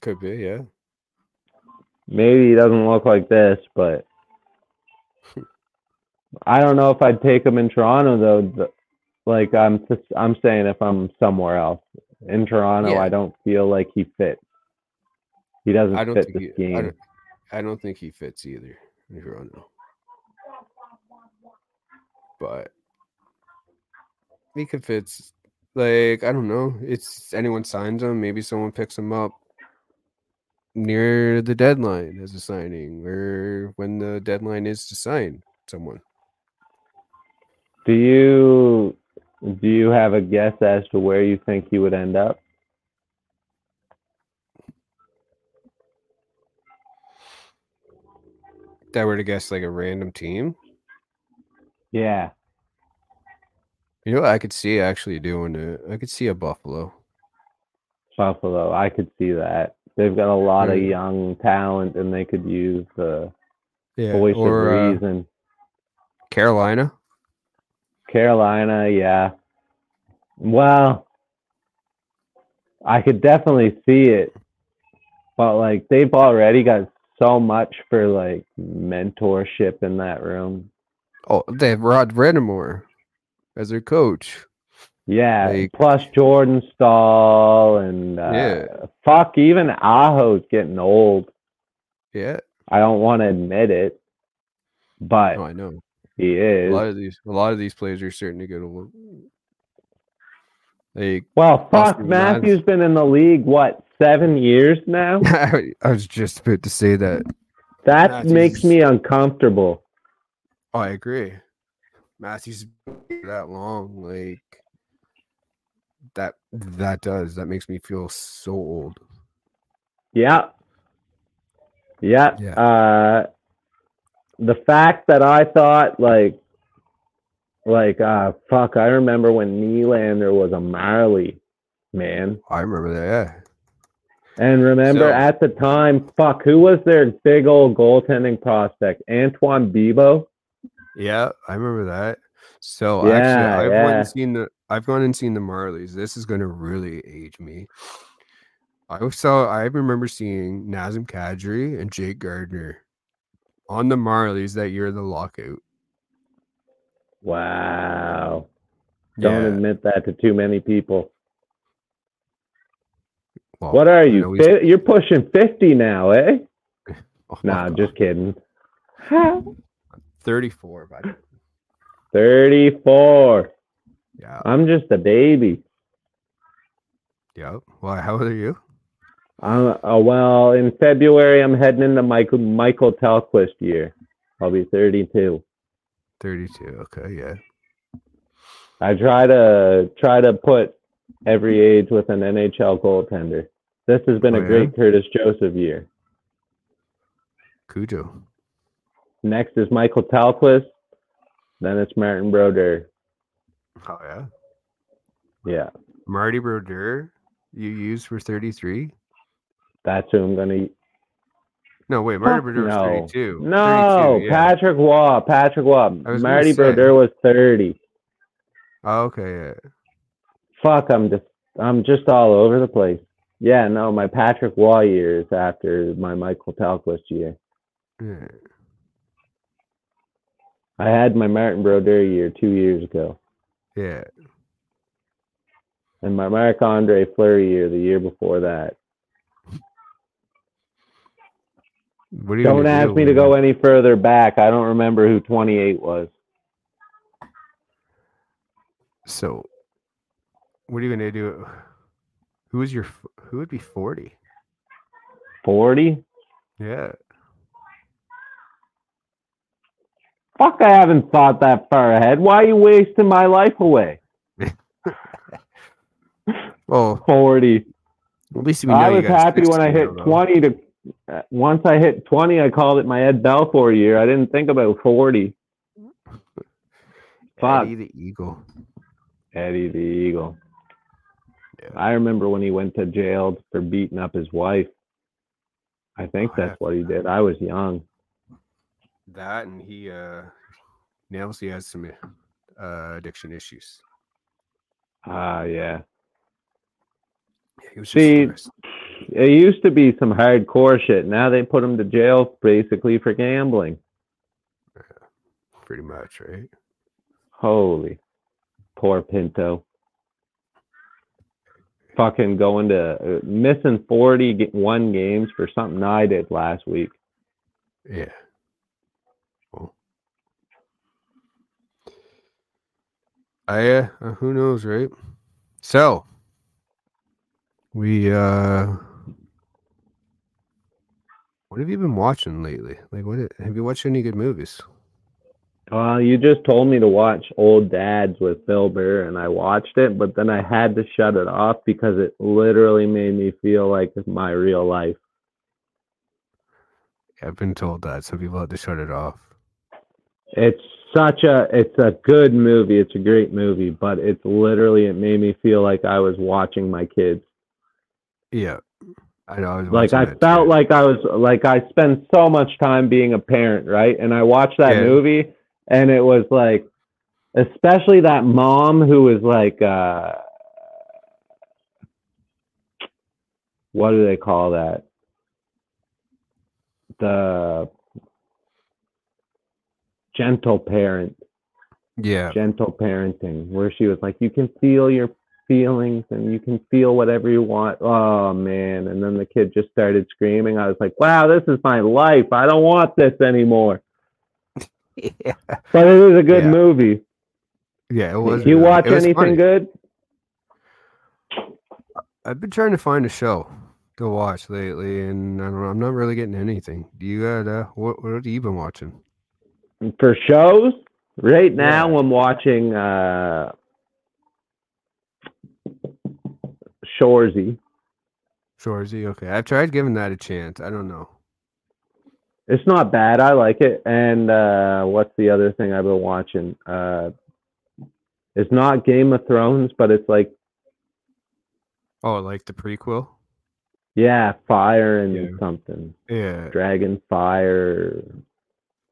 could be, yeah. Maybe he doesn't look like this, but I don't know if I'd take him in Toronto though. Like I'm, just, I'm saying if I'm somewhere else in Toronto, Yeah. I don't feel like he fits. He doesn't I don't fit think the he, I scheme. don't, I don't think he fits either in Toronto. But he could fits like I don't know. It's anyone signs him, maybe someone picks him up near the deadline as a signing or when the deadline is to sign someone. Do you do you have a guess as to where you think he would end up? If I were to guess like a random team, Yeah, you know what I could see actually doing it. I could see a Buffalo. Buffalo. I could see that. They've got a lot of young talent, and they could use the Yeah, voice or of uh, reason. Carolina. Carolina, yeah. Well, I could definitely see it, but like they've already got so much for like mentorship in that room. Oh, they have Rod Brind'Amour as their coach. Yeah, Like- plus Jordan Staal and uh, Yeah. fuck, even Aho's getting old. Yeah, I don't want to admit it, but no, I know. He is. A lot of these, a lot of these players are starting to get old. Like, Well, fuck, Matthews. Been in the league what seven years now. I was just about to say that. That Matthews makes me uncomfortable. Oh, I agree. Matthews been that long, like that. That does. That makes me feel so old. Yeah. Yeah. Yeah. Uh, the fact that I thought like like uh fuck, I remember when Nylander was a Marlie, man. I remember that. Yeah. And remember So- at the time, fuck, who was their big old goaltending prospect? Antoine Bibeau? Yeah, I remember that. So Yeah, actually, I've gone yeah. and seen the I've gone and seen the Marlies. This is going to really age me. I saw. I remember seeing Nazem Kadri and Jake Gardiner on the Marlies that year of the lockout. Wow. Don't Yeah, admit that to too many people. well, What are you? Fi- You're pushing 50 now, eh? oh, Nah, just kidding. thirty-four. But 34. yeah, I'm just a baby. yeah. Well, how old are you? Uh, uh, well, in February, I'm heading into Michael Mikael Tellqvist year. I'll be 32. Thirty-two. Okay, yeah. I try to try to put every age with an NHL goaltender. This has been Oh, a yeah? great Curtis Joseph year. Cujo. Next is Mikael Tellqvist. Then it's Martin Brodeur. Oh yeah. Yeah, Marty Brodeur. You used for thirty-three. That's who I'm gonna. No, wait. Marty Brodeur was no. thirty-two. No, 32, yeah. Patrick Roy. Patrick Roy. I was gonna Marty. Brodeur was 30. Oh, okay, yeah. Fuck, I'm just I'm just all over the place. Yeah, no, my Patrick Roy year is after my Mikael Tellqvist year. Yeah. I had my Martin Brodeur year two years ago, Yeah. and my Marc Andre Fleury year the year before that. What are you Don't ask do me to go any further back. I don't remember who 28 was. So, what are you gonna do? Who is your? Who would be forty? 40? Yeah. Fuck, I haven't thought that far ahead. Why are you wasting my life away? Well, 40. at least we know I was happy when I hit though. 20 to once I hit 20 I called it my Ed Belfour year. I didn't think about 40. Fuck. Eddie the Eagle. Eddie the Eagle. Yeah. I remember when he went to jail for beating up his wife. I think Oh, yeah. that's what he did. I was young. That and he uh, now he has some uh, addiction issues. Ah, yeah. Yeah, he was See. It used to be some hardcore shit. Now they put them to jail basically for gambling. Yeah, pretty much, right? Holy. Poor Pinto. Fucking going to uh, missing 41 games for something I did last week. Yeah. Well, I uh, uh, who knows, right? So we uh what have you been watching lately? Like what have you watched any good movies? Well, you just told me to watch Old Dads with Bill Burr, and I watched it, but then I had to shut it off because it literally made me feel like my real life. I've been told that some people had to shut it off. It's such a it's a good movie. It's a great movie, but it's literally it made me feel like I was watching my kids. Yeah. I know I was Like I felt too. like I was like I spent so much time being a parent, right? And I watched that Yeah. movie and it was like especially that mom who was like uh what do they call that? The gentle parent Yeah. gentle parenting where she was like you can feel your feelings and you can feel whatever you want oh man and then the kid just started screaming i was like wow this is my life i don't want this anymore yeah. but it is a good Yeah. movie Yeah, it was. you really- watch was anything funny. good I've been trying to find a show to watch lately, and I don't know. I'm not really getting anything. Do you got uh, what? What have you been watching? for shows right now Yeah. i'm watching uh shoresy Shoresy. Okay, I've tried giving that a chance. I don't know. it's not bad i like it and uh what's the other thing i've been watching uh It's not Game of Thrones, but it's like Oh, like the prequel? yeah, fire and Yeah. something. Yeah. Dragon Fire,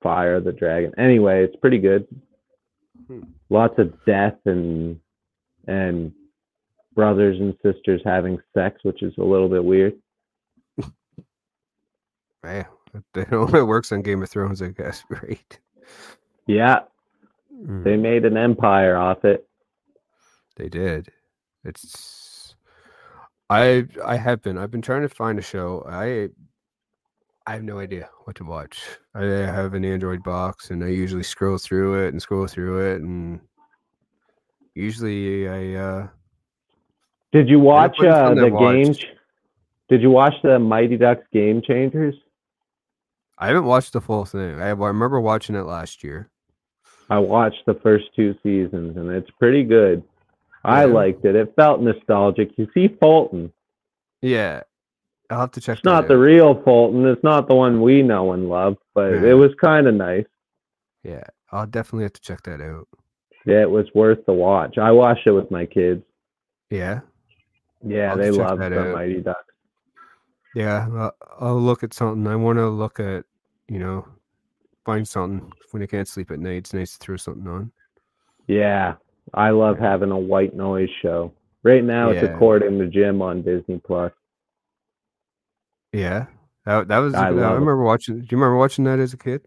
Fire the Dragon. Anyway, it's pretty good. Hmm. Lots of death and and brothers and sisters having sex, which is a little bit weird. Yeah. It only works on Game of Thrones, I guess, right? Yeah, Mm, they made an empire off it. they did. It's I I have been I've been trying to find a show. I I have no idea what to watch. I have an Android box and I usually scroll through it and scroll through it and usually I uh Did you watch uh, the game? ch- Did you watch the Mighty Ducks Game Changers? I haven't watched the full thing. I, I remember watching it last year. I watched the first two seasons and it's pretty good. I liked it. It felt nostalgic. You see Fulton. Yeah. I'll have to check It's not that the real Fulton. It's not the one we know and love, but Yeah. it was kind of nice. Yeah. I'll definitely have to check that out. Yeah, it was worth the watch. I watched it with my kids. Yeah. Yeah, I'll they love that the out. Mighty Ducks. Yeah, I'll, I'll look at something. I want to look at, you know, find something when I can't sleep at night. It's nice to throw something on. Yeah, I love having a white noise show. Right now, it's Yeah. According to Jim on Disney Plus. Yeah, that that was. I I, love it. remember watching. Do you remember watching that as a kid?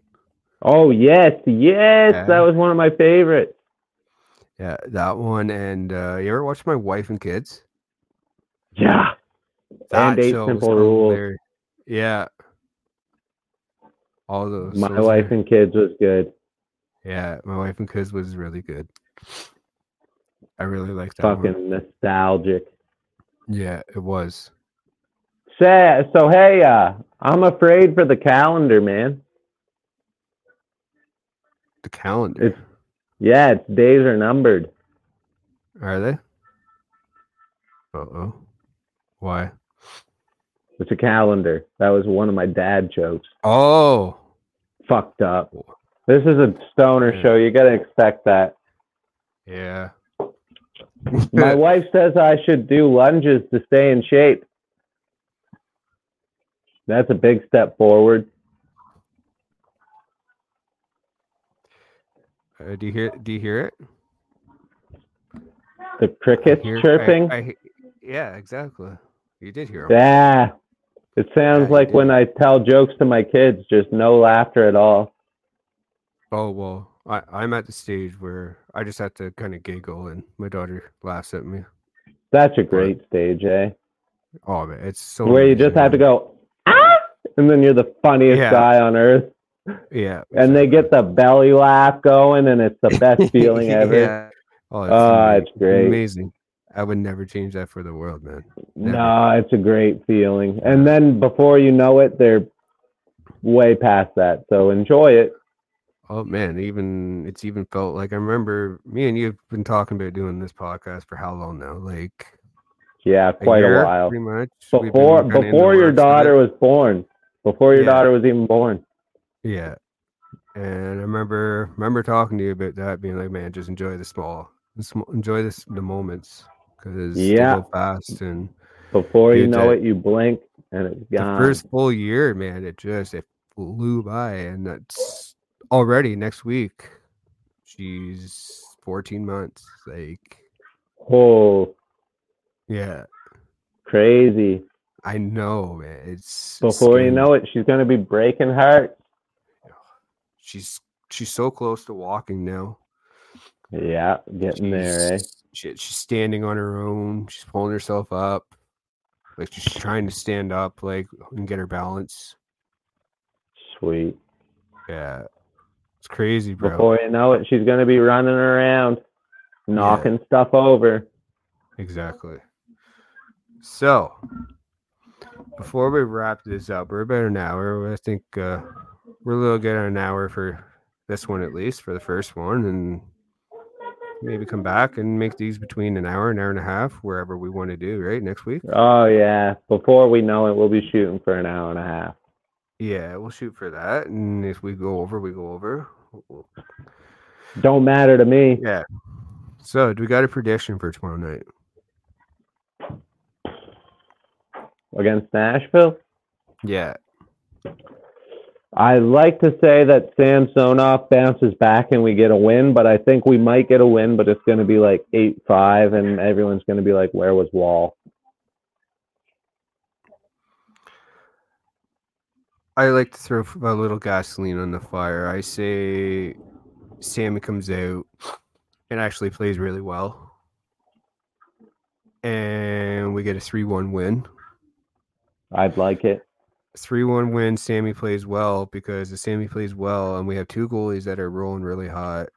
Oh yes, yes, Yeah. that was one of my favorites. Yeah, that one. And uh, you ever watch My Wife and Kids? Yeah, That and Eight Simple Rules. hilarious. Yeah. All those. My those wife and kids was good. Yeah, My Wife and Kids was really good. I really liked that Fucking one. nostalgic. Yeah, it was. Say, so hey, uh, I'm afraid for the calendar, man. The calendar. It's yeah, its days are numbered. Are they? Uh oh. Why? It's a calendar. That was one of my dad jokes. Oh. Fucked up. This is a stoner Yeah. show. You gotta expect that. Yeah. My wife says I should do lunges to stay in shape. That's a big step forward. Uh, do you hear? Do you hear it? The crickets I hear- chirping. I he- yeah, exactly. You did hear 'em. yeah. It sounds Yeah, like when I tell jokes to my kids, just no laughter at all. Oh well, I, I'm at the stage where I just have to kind of giggle, and my daughter laughs at me. That's a great stage, eh? Oh man, it's so Where you just have to go, ah, and then you're the funniest Yeah. guy on earth. Yeah, And they get the belly laugh going, and it's the best feeling ever. Yeah. Oh, it's, ama- it's great. Amazing. I would never change that for the world, man. Never. No, it's a great feeling. And then before you know it, they're way past that. So enjoy it. Oh man, even it's even felt like I remember me and you've been talking about doing this podcast for how long now? Like Yeah, quite a, year, while. pretty much. Before kinda in the before your daughter was born. Before your Yeah. daughter was even born. Yeah. And I remember remember talking to you about that, being like, man, just enjoy the small, enjoy this the moments because Yeah. they go fast. And Before you know it, you blink and it's the gone. first full year, man, it just it flew by, and that's already next week. She's 14 months. Like, oh, yeah, crazy. I know, man. It's Before you know it, she's gonna be breaking hearts. she's she's so close to walking now. Yeah, getting there, eh? She's- she's standing on her own. She's pulling herself up. Like she's trying to stand up, like and get her balance. Sweet. Yeah, it's crazy, bro. Before you know it, she's gonna be running around, knocking stuff over. Exactly. So, before we wrap this up, we're about an hour. I think uh, we're a little good on an hour for this one at least for the first one, and maybe come back and make these between an hour, and an hour and a half, wherever we want to do. Right next week. Oh yeah. Before we know it, we'll be shooting for an hour and a half. Yeah, we'll shoot for that, and if we go over, we go over. Don't matter to me. Yeah. So, do we got a prediction for tomorrow night? Against Nashville? Yeah. I like to say that Samsonov bounces back and we get a win, but I think we might get a win, but it's going to be like 8 5, and everyone's going to be like, where was Woll? I like to throw a little gasoline on the fire. I say Sammy comes out and actually plays really well. And we get a 3 1 win. I'd like it. 3 1 win. Sammy plays well because if Sammy plays well and we have two goalies that are rolling really hot,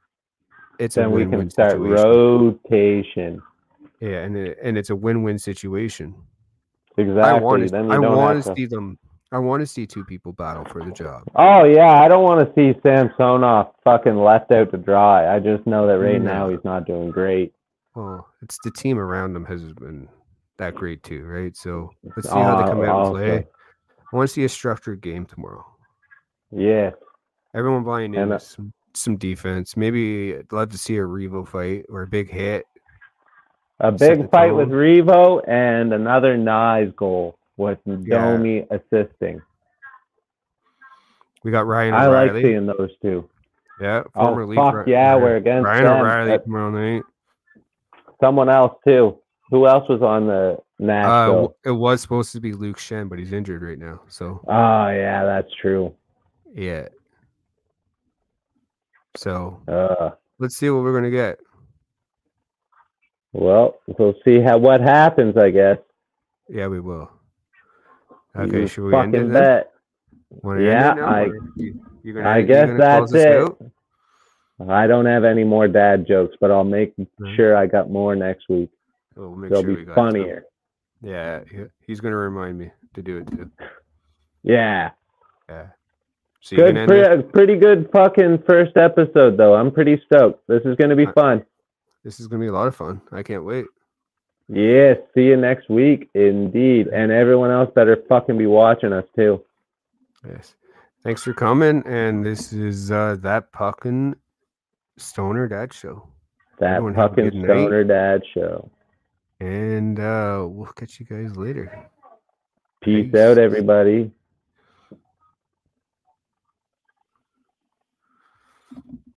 it's then a we can start situation. rotation. Yeah, and it, and it's a win-win situation. Exactly. I want to I want to see them. I want to see two people battle for the job. Oh yeah, I don't want to see Samsonov fucking left out to dry. I just know that right now he's not doing great. Well, it's the team around them has been that great too, right? So let's see how they come out and play. I want to see a structured game tomorrow. Yeah, Everyone buying in uh, some, some defense. Maybe I'd love to see a Revo fight or a big hit. a big fight with. Revo and another Nye goal with Domi assisting. We got Ryan I O'Reilly. like seeing those two. yeah, Oh former Leaf fuck Ri- yeah, Ryan- we're against Ryan them. O'Reilly tomorrow night. someone else too. Who else was on the Uh, Nashville? w- it was supposed to be Luke Schenn, but he's injured right now. So oh yeah, that's true. yeah. So Uh, let's see what we're gonna get. well, we'll see how what happens. I guess. Yeah, we will. Okay, You should we end it bet. Yeah, it I- you- gonna- I guess that's it. out? I don't have any more dad jokes, but I'll make Mhm. sure I got more next week. We'll make They'll sure we be funnier. Yeah, he- he's gonna remind me to do it too. Yeah. Yeah. So Good, can end pretty, good fucking first episode though. I'm pretty stoked. This is gonna be Uh, fun. this is gonna be a lot of fun. I can't wait. Yeah, see you next week, indeed. And everyone else better fucking be watching us too. Yes. Thanks for coming. And this is uh that puckin stoner dad show. That Everyone have a fucking good night. stoner dad show. And uh we'll catch you guys later. Peace Peace. out, everybody.